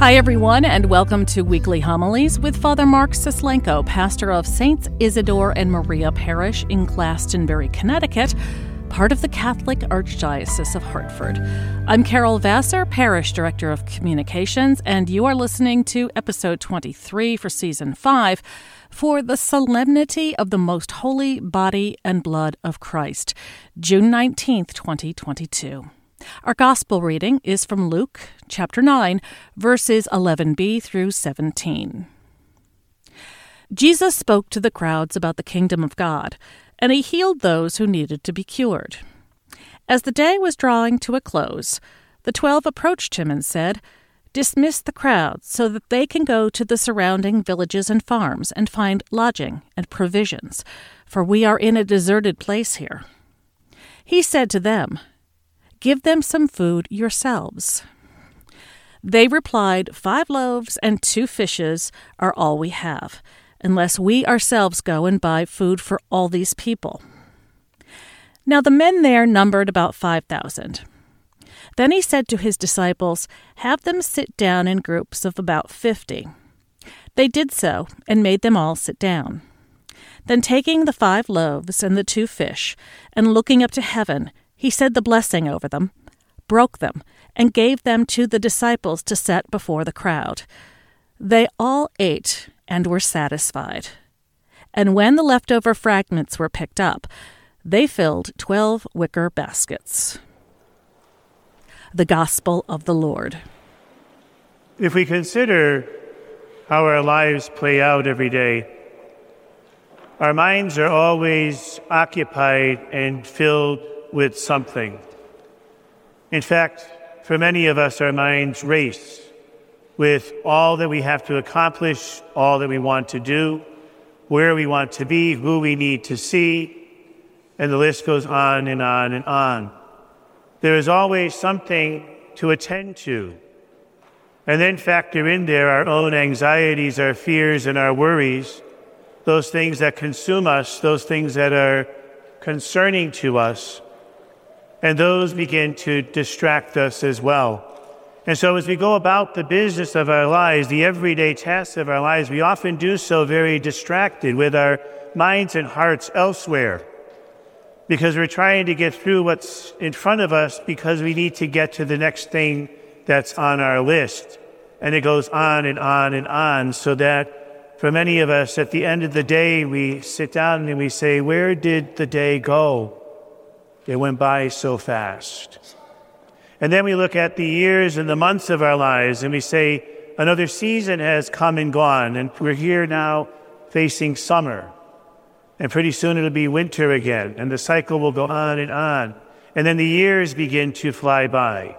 Hi, everyone, and welcome to Weekly Homilies with Father Mark Suslenko, pastor of Saints Isidore and Maria Parish in Glastonbury, Connecticut, part of the Catholic Archdiocese of Hartford. I'm Carol Vassar, Parish Director of Communications, and you are listening to episode 23 for season 5 for the Solemnity of the Most Holy Body and Blood of Christ, June 19th, 2022. Our gospel reading is from Luke chapter 9, verses 11b through 17. Jesus spoke to the crowds about the kingdom of God, and he healed those who needed to be cured. As the day was drawing to a close, the twelve approached him and said, Dismiss the crowds so that they can go to the surrounding villages and farms and find lodging and provisions, for we are in a deserted place here. He said to them, Give them some food yourselves. They replied, Five loaves and two fishes are all we have, unless we ourselves go and buy food for all these people. Now the men there numbered about five thousand. Then he said to his disciples, Have them sit down in groups of about fifty. They did so, and made them all sit down. Then taking the five loaves and the two fish, and looking up to heaven, he said the blessing over them, broke them, and gave them to the disciples to set before the crowd. They all ate and were satisfied. And when the leftover fragments were picked up, they filled twelve wicker baskets. The Gospel of the Lord. If we consider how our lives play out every day, our minds are always occupied and filled with something. In fact, for many of us, our minds race with all that we have to accomplish, all that we want to do, where we want to be, who we need to see, and the list goes on and on and on. There is always something to attend to. And then factor in there our own anxieties, our fears, and our worries, those things that consume us, those things that are concerning to us and those begin to distract us as well. And so, as we go about the business of our lives, the everyday tasks of our lives, we often do so very distracted with our minds and hearts elsewhere because we're trying to get through what's in front of us because we need to get to the next thing that's on our list. And it goes on and on and on, so that for many of us, at the end of the day, we sit down and we say, Where did the day go? It went by so fast. And then we look at the years and the months of our lives and we say, another season has come and gone, and we're here now facing summer. And pretty soon it'll be winter again, and the cycle will go on and on. And then the years begin to fly by.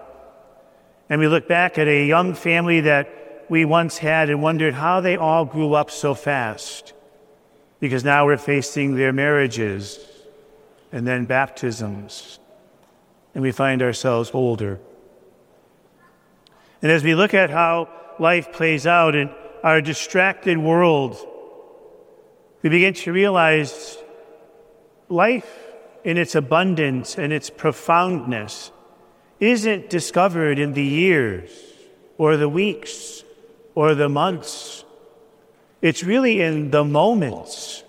And we look back at a young family that we once had and wondered how they all grew up so fast. Because now we're facing their marriages, and then baptisms, and we find ourselves older. And as we look at how life plays out in our distracted world, we begin to realize life in its abundance and its profoundness isn't discovered in the years or the weeks or the months. It's really in the moments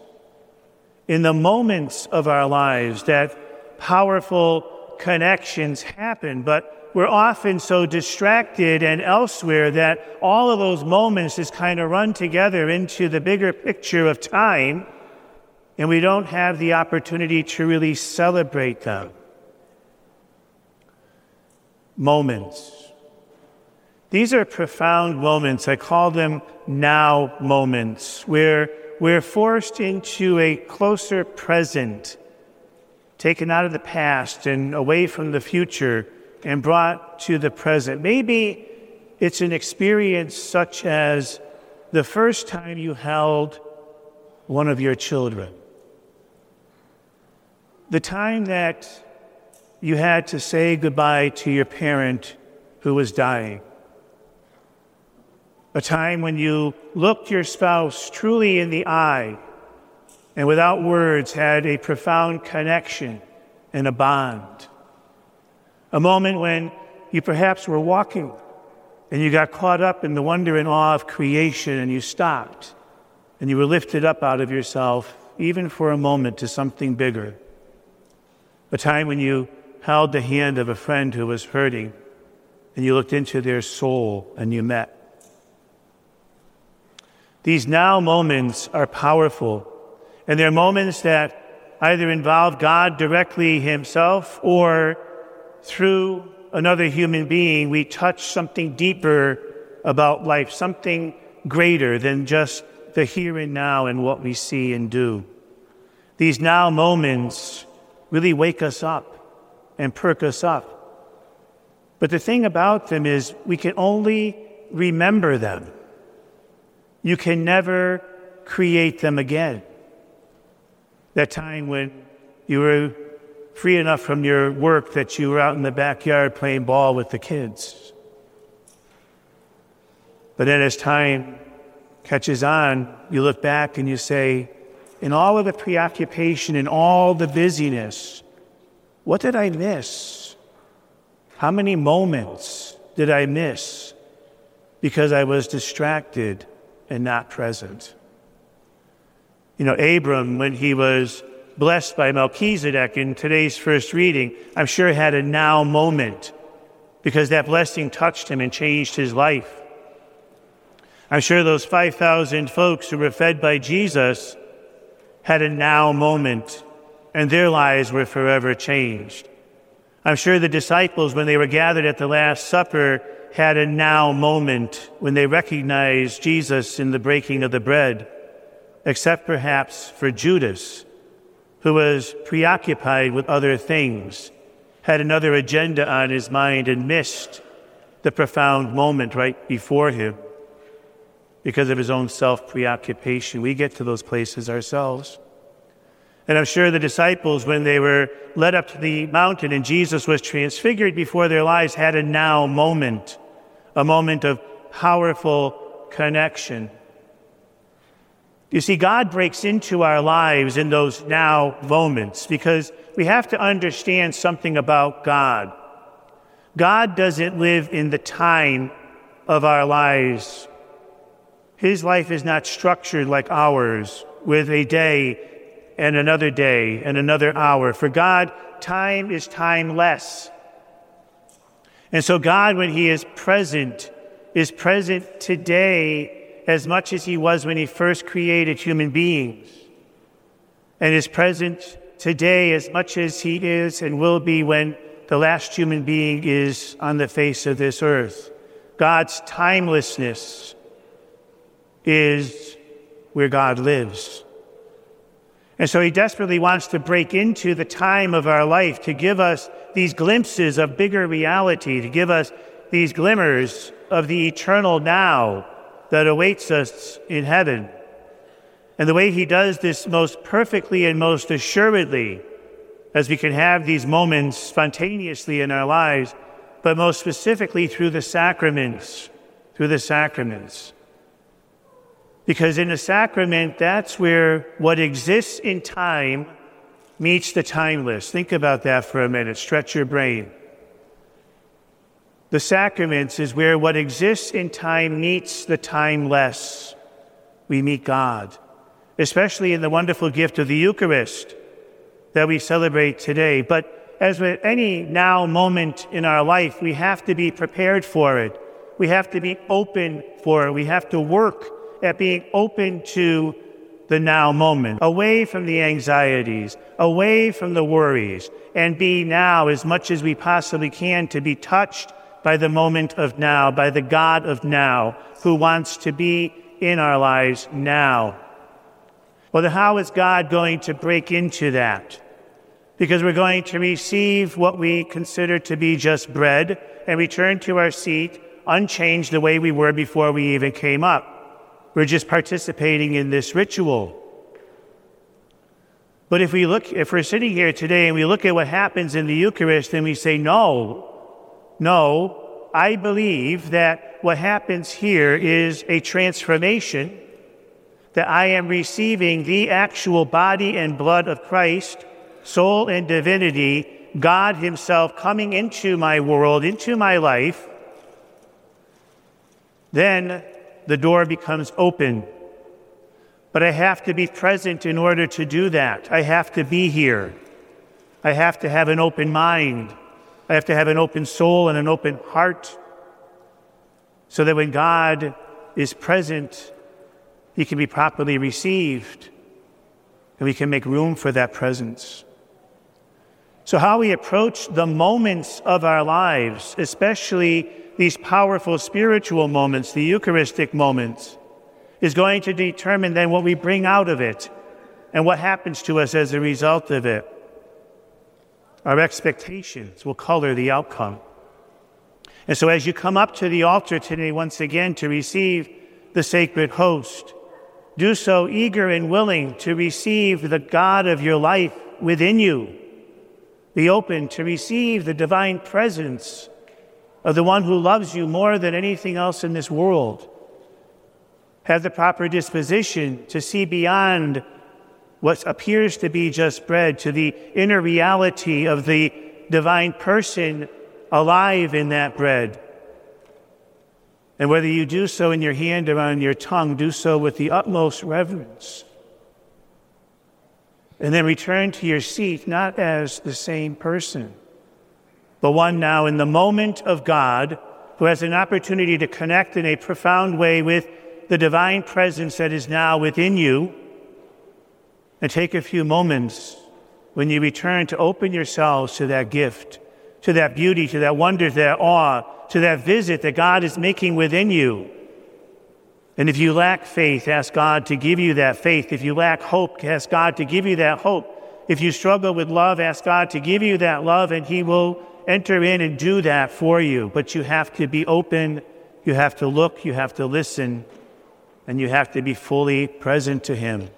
in the moments of our lives that powerful connections happen, but we're often so distracted and elsewhere that all of those moments just kind of run together into the bigger picture of time, and we don't have the opportunity to really celebrate them. Moments. These are profound moments. I call them now moments, where we're forced into a closer present, taken out of the past and away from the future and brought to the present. Maybe it's an experience such as the first time you held one of your children, the time that you had to say goodbye to your parent who was dying a time when you looked your spouse truly in the eye and without words had a profound connection and a bond. A moment when you perhaps were walking and you got caught up in the wonder and awe of creation and you stopped and you were lifted up out of yourself, even for a moment, to something bigger. A time when you held the hand of a friend who was hurting and you looked into their soul and you met. These now moments are powerful, and they're moments that either involve God directly Himself or through another human being, we touch something deeper about life, something greater than just the here and now and what we see and do. These now moments really wake us up and perk us up. But the thing about them is we can only remember them. You can never create them again. That time when you were free enough from your work that you were out in the backyard playing ball with the kids. But then as time catches on, you look back and you say, in all of the preoccupation and all the busyness, what did I miss? How many moments did I miss because I was distracted and not present? You know, Abram, when he was blessed by Melchizedek in today's first reading, I'm sure had a now moment because that blessing touched him and changed his life. I'm sure those 5,000 folks who were fed by Jesus had a now moment and their lives were forever changed. I'm sure the disciples, when they were gathered at the Last Supper, had a now moment when they recognized Jesus in the breaking of the bread, except perhaps for Judas who was preoccupied with other things, had another agenda on his mind, and missed the profound moment right before him because of his own self preoccupation. We get to those places ourselves. And I'm sure the disciples, when they were led up to the mountain and Jesus was transfigured before their lives, had a now moment, a moment of powerful connection you see, God breaks into our lives in those now moments because we have to understand something about God. God doesn't live in the time of our lives. His life is not structured like ours with a day and another day and another hour. For God, time is timeless. And so, God, when He is present, is present today as much as he was when he first created human beings, and is present today as much as he is and will be when the last human being is on the face of this earth. God's timelessness is where God lives. And so he desperately wants to break into the time of our life to give us these glimpses of bigger reality, to give us these glimmers of the eternal now that awaits us in heaven. And the way he does this most perfectly and most assuredly, as we can have these moments spontaneously in our lives, but most specifically through the sacraments, through the sacraments. Because in the sacrament, that's where what exists in time meets the timeless. Think about that for a minute. Stretch your brain. The sacraments is where what exists in time meets the timeless. We meet God, especially in the wonderful gift of the Eucharist that we celebrate today. But as with any now moment in our life, we have to be prepared for it. We have to be open for it. We have to work at being open to the now moment, away from the anxieties, away from the worries, and be now as much as we possibly can to be touched by the moment of now, by the God of now, who wants to be in our lives now. Well, then how is God going to break into that? Because we're going to receive what we consider to be just bread and return to our seat unchanged the way we were before we even came up. We're just participating in this ritual. But if we look, if we're sitting here today and we look at what happens in the Eucharist and we say, no, no, I believe that what happens here is a transformation, that I am receiving the actual body and blood of Christ, soul and divinity, God Himself coming into my world, into my life, then the door becomes open. But I have to be present in order to do that. I have to be here. I have to have an open mind. I have to have an open soul and an open heart so that when God is present, He can be properly received and we can make room for that presence. So, how we approach the moments of our lives, especially these powerful spiritual moments, the Eucharistic moments, is going to determine then what we bring out of it and what happens to us as a result of it. Our expectations will color the outcome. And so, as you come up to the altar today once again to receive the sacred host, do so eager and willing to receive the God of your life within you. Be open to receive the divine presence of the one who loves you more than anything else in this world. Have the proper disposition to see beyond what appears to be just bread to the inner reality of the divine person alive in that bread. And whether you do so in your hand or on your tongue, do so with the utmost reverence. And then return to your seat not as the same person but one now in the moment of God who has an opportunity to connect in a profound way with the divine presence that is now within you. And take a few moments when you return to open yourselves to that gift, to that beauty, to that wonder, to that awe, to that visit that God is making within you. And if you lack faith, ask God to give you that faith. If you lack hope, ask God to give you that hope. If you struggle with love, ask God to give you that love, and He will enter in and do that for you, but you have to be open, you have to look, you have to listen, and you have to be fully present to Him.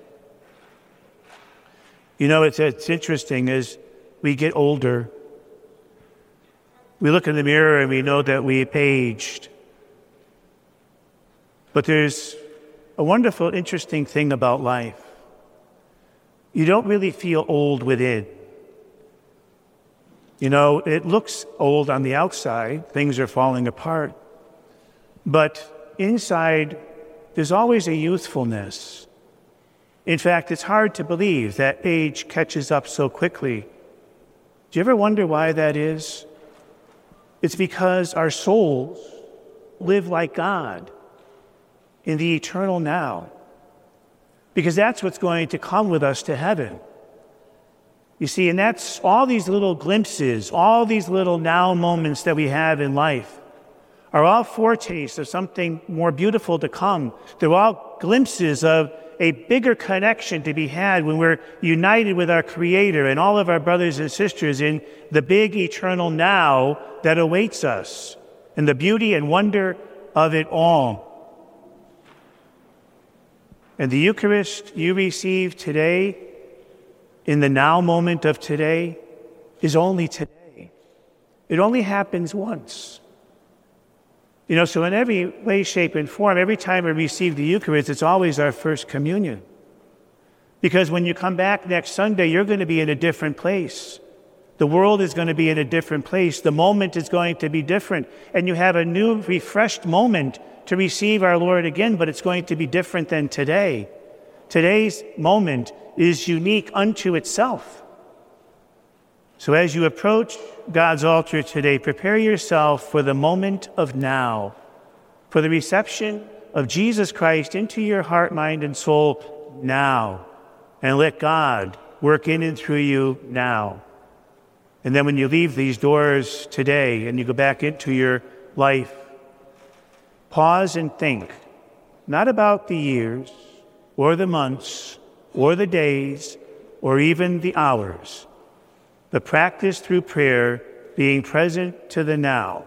You know, it's, it's interesting as we get older, we look in the mirror and we know that we've aged. But there's a wonderful, interesting thing about life. You don't really feel old within. You know, it looks old on the outside, things are falling apart. But inside, there's always a youthfulness. In fact, it's hard to believe that age catches up so quickly. Do you ever wonder why that is? It's because our souls live like God in the eternal now. Because that's what's going to come with us to heaven. You see, and that's all these little glimpses, all these little now moments that we have in life are all foretastes of something more beautiful to come. They're all glimpses of a bigger connection to be had when we're united with our Creator and all of our brothers and sisters in the big eternal now that awaits us and the beauty and wonder of it all. And the Eucharist you receive today in the now moment of today is only today. It only happens once. You know, so in every way, shape, and form, every time we receive the Eucharist, it's always our first communion. Because when you come back next Sunday, you're going to be in a different place. The world is going to be in a different place. The moment is going to be different. And you have a new, refreshed moment to receive our Lord again, but it's going to be different than today. Today's moment is unique unto itself. So as you approach God's altar today, prepare yourself for the moment of now, for the reception of Jesus Christ into your heart, mind, and soul now. And let God work in and through you now. And then when you leave these doors today and you go back into your life, pause and think, not about the years or the months or the days or even the hours, but practice through prayer being present to the now,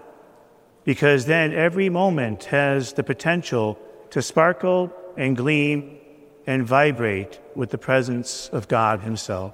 because then every moment has the potential to sparkle and gleam and vibrate with the presence of God Himself.